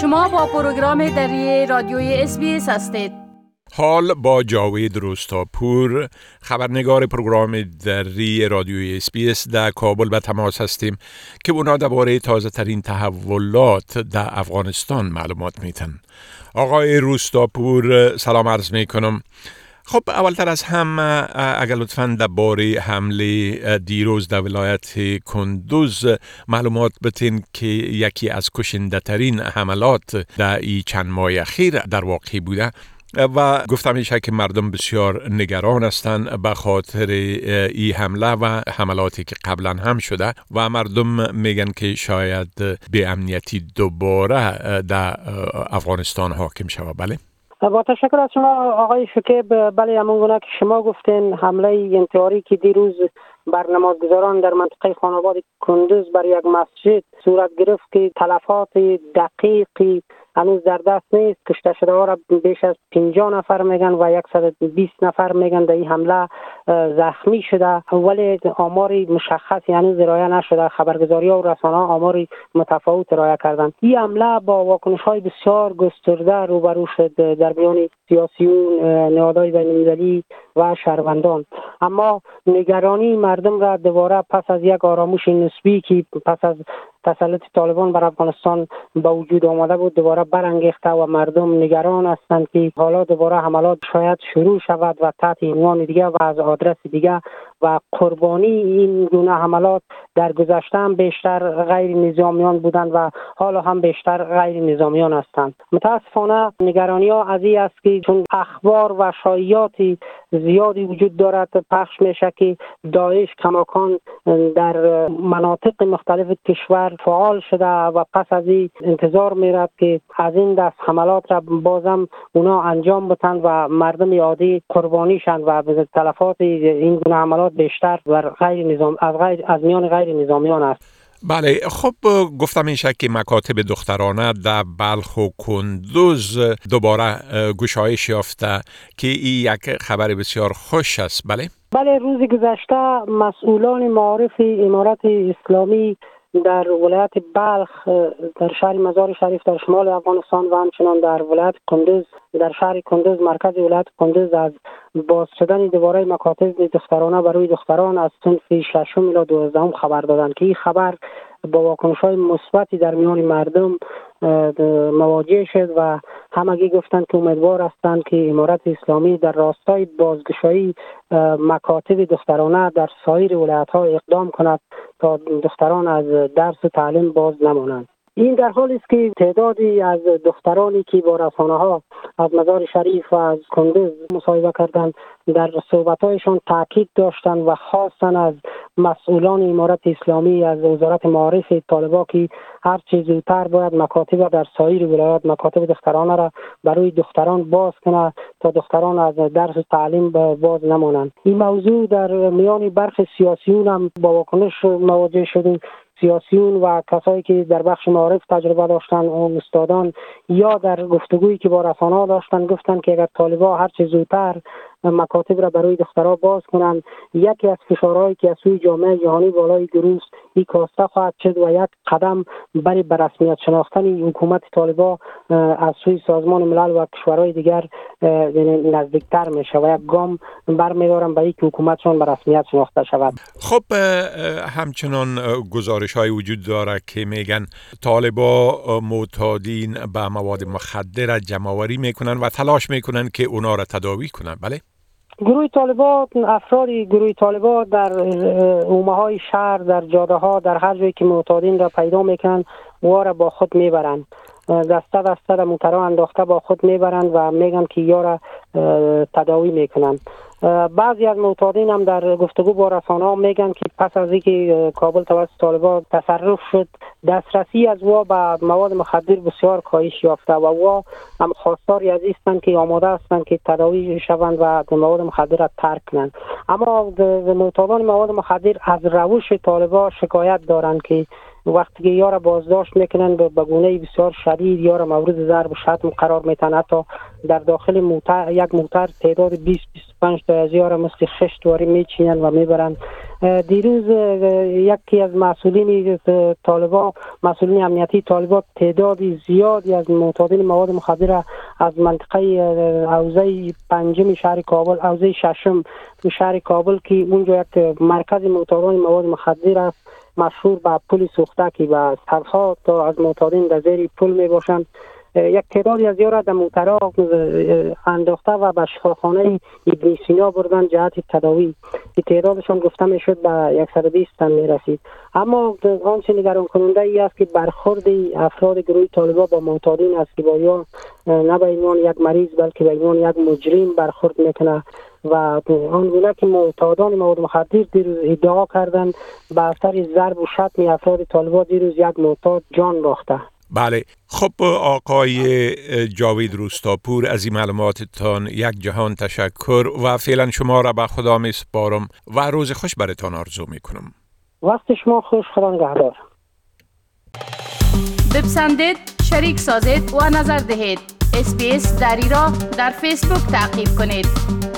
شما با پروگرام دری رادیوی SBS هستید. حال با جاوید روستاپور خبرنگار پروگرام دری رادیوی SBS در کابل به تماس هستیم که اونا درباره تازه ترین تحولات در افغانستان معلومات میتن آقای روستاپور سلام عرض می کنم خب اولتر از هم اگر لطفا درباره حمله دیروز در ولایت کندز معلومات بتین که یکی از کشنده ترین حملات در ای چند ماه اخیر در واقع بوده. و گفتم میشه که مردم بسیار نگران هستند به خاطر ای حمله و حملاتی که قبلا هم شده. و مردم میگن که شاید به امنیتی دوباره در افغانستان حاکم شود. بله. با تشکر از شما آقای شکیب بله همون گونه که شما گفتین حمله انتحاری که دیروز بر نمازگزاران در منطقه خانواد کندوز بر یک مسجد صورت گرفت که تلفات دقیقی هنوز در دست نیست. کشته شده ها را بیش از 50 نفر میگن و 120 نفر میگن در این حمله زخمی شده. ولی آماری مشخصی هنوز ارائه نشده. خبرگزاری ها و رسانه ها آماری متفاوت ارائه کردند. این حمله با واکنش های بسیار گسترده روبرو شد در میان سیاسیون نهادهای بینالمللی و شهروندان. اما نگرانی مردم را دوباره پس از یک آرامش نسبی که پس از تسلط طالبان بر افغانستان به وجود آمده بود. دوباره برانگیخته و مردم نگران هستند که حالا دوباره حملات شاید شروع شود و تحت عنوان دیگه و از آدرس دیگه و قربانی این گونه حملات در گذشته هم بیشتر غیر نظامیان بودند و حالا هم بیشتر غیر نظامیان هستند. متاسفانه نگرانی ها از این است که چون اخبار و شایعات زیادی وجود دارد پخش میشه که داعش کماکان در مناطق مختلف کشور فعال شده و پس از این انتظار میرد که از این دست حملات را بازم اونا انجام بتن و مردم عادی قربانی شند و به تلفات این گونه حملات بیشتر بر غیر نظام از, غیر از میان غیر نظامیان است. بله خب گفتم این که مکاتب دخترانه در بلخ و کندوز دوباره گشایش یافته که این یک خبر بسیار خوش است. بله؟ بله روز گذشته مسئولان معارف امارت اسلامی در ولایت بلخ در شهر مزار شریف در شمال افغانستان و همچنان در ولایت کندوز در شهر کندوز مرکز ولایت کندوز از باز شدن دوباره مکاتب دخترانه برای دختران از صنف ششم الی دوازدهم خبر دادند که این خبر با واکنش های مثبتی در میان مردم مواجه شد و همگی گفتند که امیدوار هستند که امارت اسلامی در راستای بازگشایی مکاتب دخترانه در سایر ولایت ها اقدام کند تا دختران از درس و تعلیم باز نمانند. این در حالی است که تعدادی از دخترانی که با رسانه ها از مزار شریف و از کندوز مصاحبه کردند در صحبتهایشان تاکید داشتند و خواستند از مسئولان امارت اسلامی از وزارت معارف طالبا که هر چیز زودتر باید مکاتب در سایر ولایات مکاتب دخترانه را برای دختران باز کنه تا دختران از درس و تعلیم باز نمانند. این موضوع در میان برخی سیاسیون هم با واکنش مواجه شده سیاسیون و کسایی که در بخش معارف تجربه داشتن و استادان یا در گفتگویی که با رسانه داشتن گفتن که اگر طالبا هر چه زودتر مکاتب را برای دخترها باز کنند یکی از فشارهایی که از سوی جامعه جهانی بالای دروس این کاسته خواهد شد و یک قدم برای به رسمیت شناختن حکومت طالبا از سوی سازمان ملل و کشورهای دیگر نزدیکتر میشه و یک گام برمیدارم به اینکه حکومتشان به رسمیت شناخته شود. خب همچنان گزارش های وجود داره که میگن طالبا معتادین به مواد مخدر جمعوری می‌کنن و تلاش می‌کنن که اونا را تداوی کنن. بله؟ گروه طالبات افرادی گروه طالبات در اومه های شهر در جاده ها در هر جایی که معتادین را پیدا می‌کنن و را با خود می‌برند. دسته دسته را موترا انداخته با خود می‌برند و میگن که یا را تداوی می‌کنند. بعضی از معتادین هم در گفتگو با رسانه ها میگن که پس از اینکه کابل توسط طالبان تصرف شد دسترسی از وا به مواد مخدر بسیار کاهش یافته و وا هم خواستاری از هستند که آماده هستند که تداوی شوند و مواد مخدر را ترک کنند. اما معتادان مواد مخدر از روش طالبان شکایت دارند که وقتی که یارا بازداشت می‌کنن به گونه بسیار شدید یارا مورد ضرب و شتم قرار میتن حتی در داخل موتر یک موتر تعداد 20 25 تا از یارا مثل خشت واری میچینن و می‌برن دیروز یکی از مسئولین طالبا مسئولین امنیتی طالبات تعدادی زیادی از معتادین مواد مخدر از منطقه اوزه پنجم شهر کابل اوزه ششم شهر کابل که اونجا یک مرکز معتادان مواد مخدر است مشهور به پل سوختکی و صدها تا از معتادین در زیر پل می باشند یک تعدادی از یارا در موتراق انداخته و به شفاخانه ابن سینا بردن جهت تداوی. تعدادشان گفته می‌شد به 120 تن می رسید اما آنچه نگران کننده ای است که برخورد افراد گروه طالبا با معتادین است که با یا نه به عنوان یک مریض بلکه به عنوان یک مجرم برخورد می‌کنه. و آنگونه که معتادان مواد مخدر دیروز ادعا کردند به اثر ضرب و شتم افراد طالبا دیروز یک معتاد جان باخته بله. خب آقای جاوید روستاپور از این معلوماتتان یک جهان تشکر و فعلا شما را به خدا می سپارم و روز خوش برتان آرزو می کنم وقت شما خوش خدا نگهدار. بپسندید شریک سازید و نظر دهید. اسپیس دری را در فیسبوک تعقیب کنید.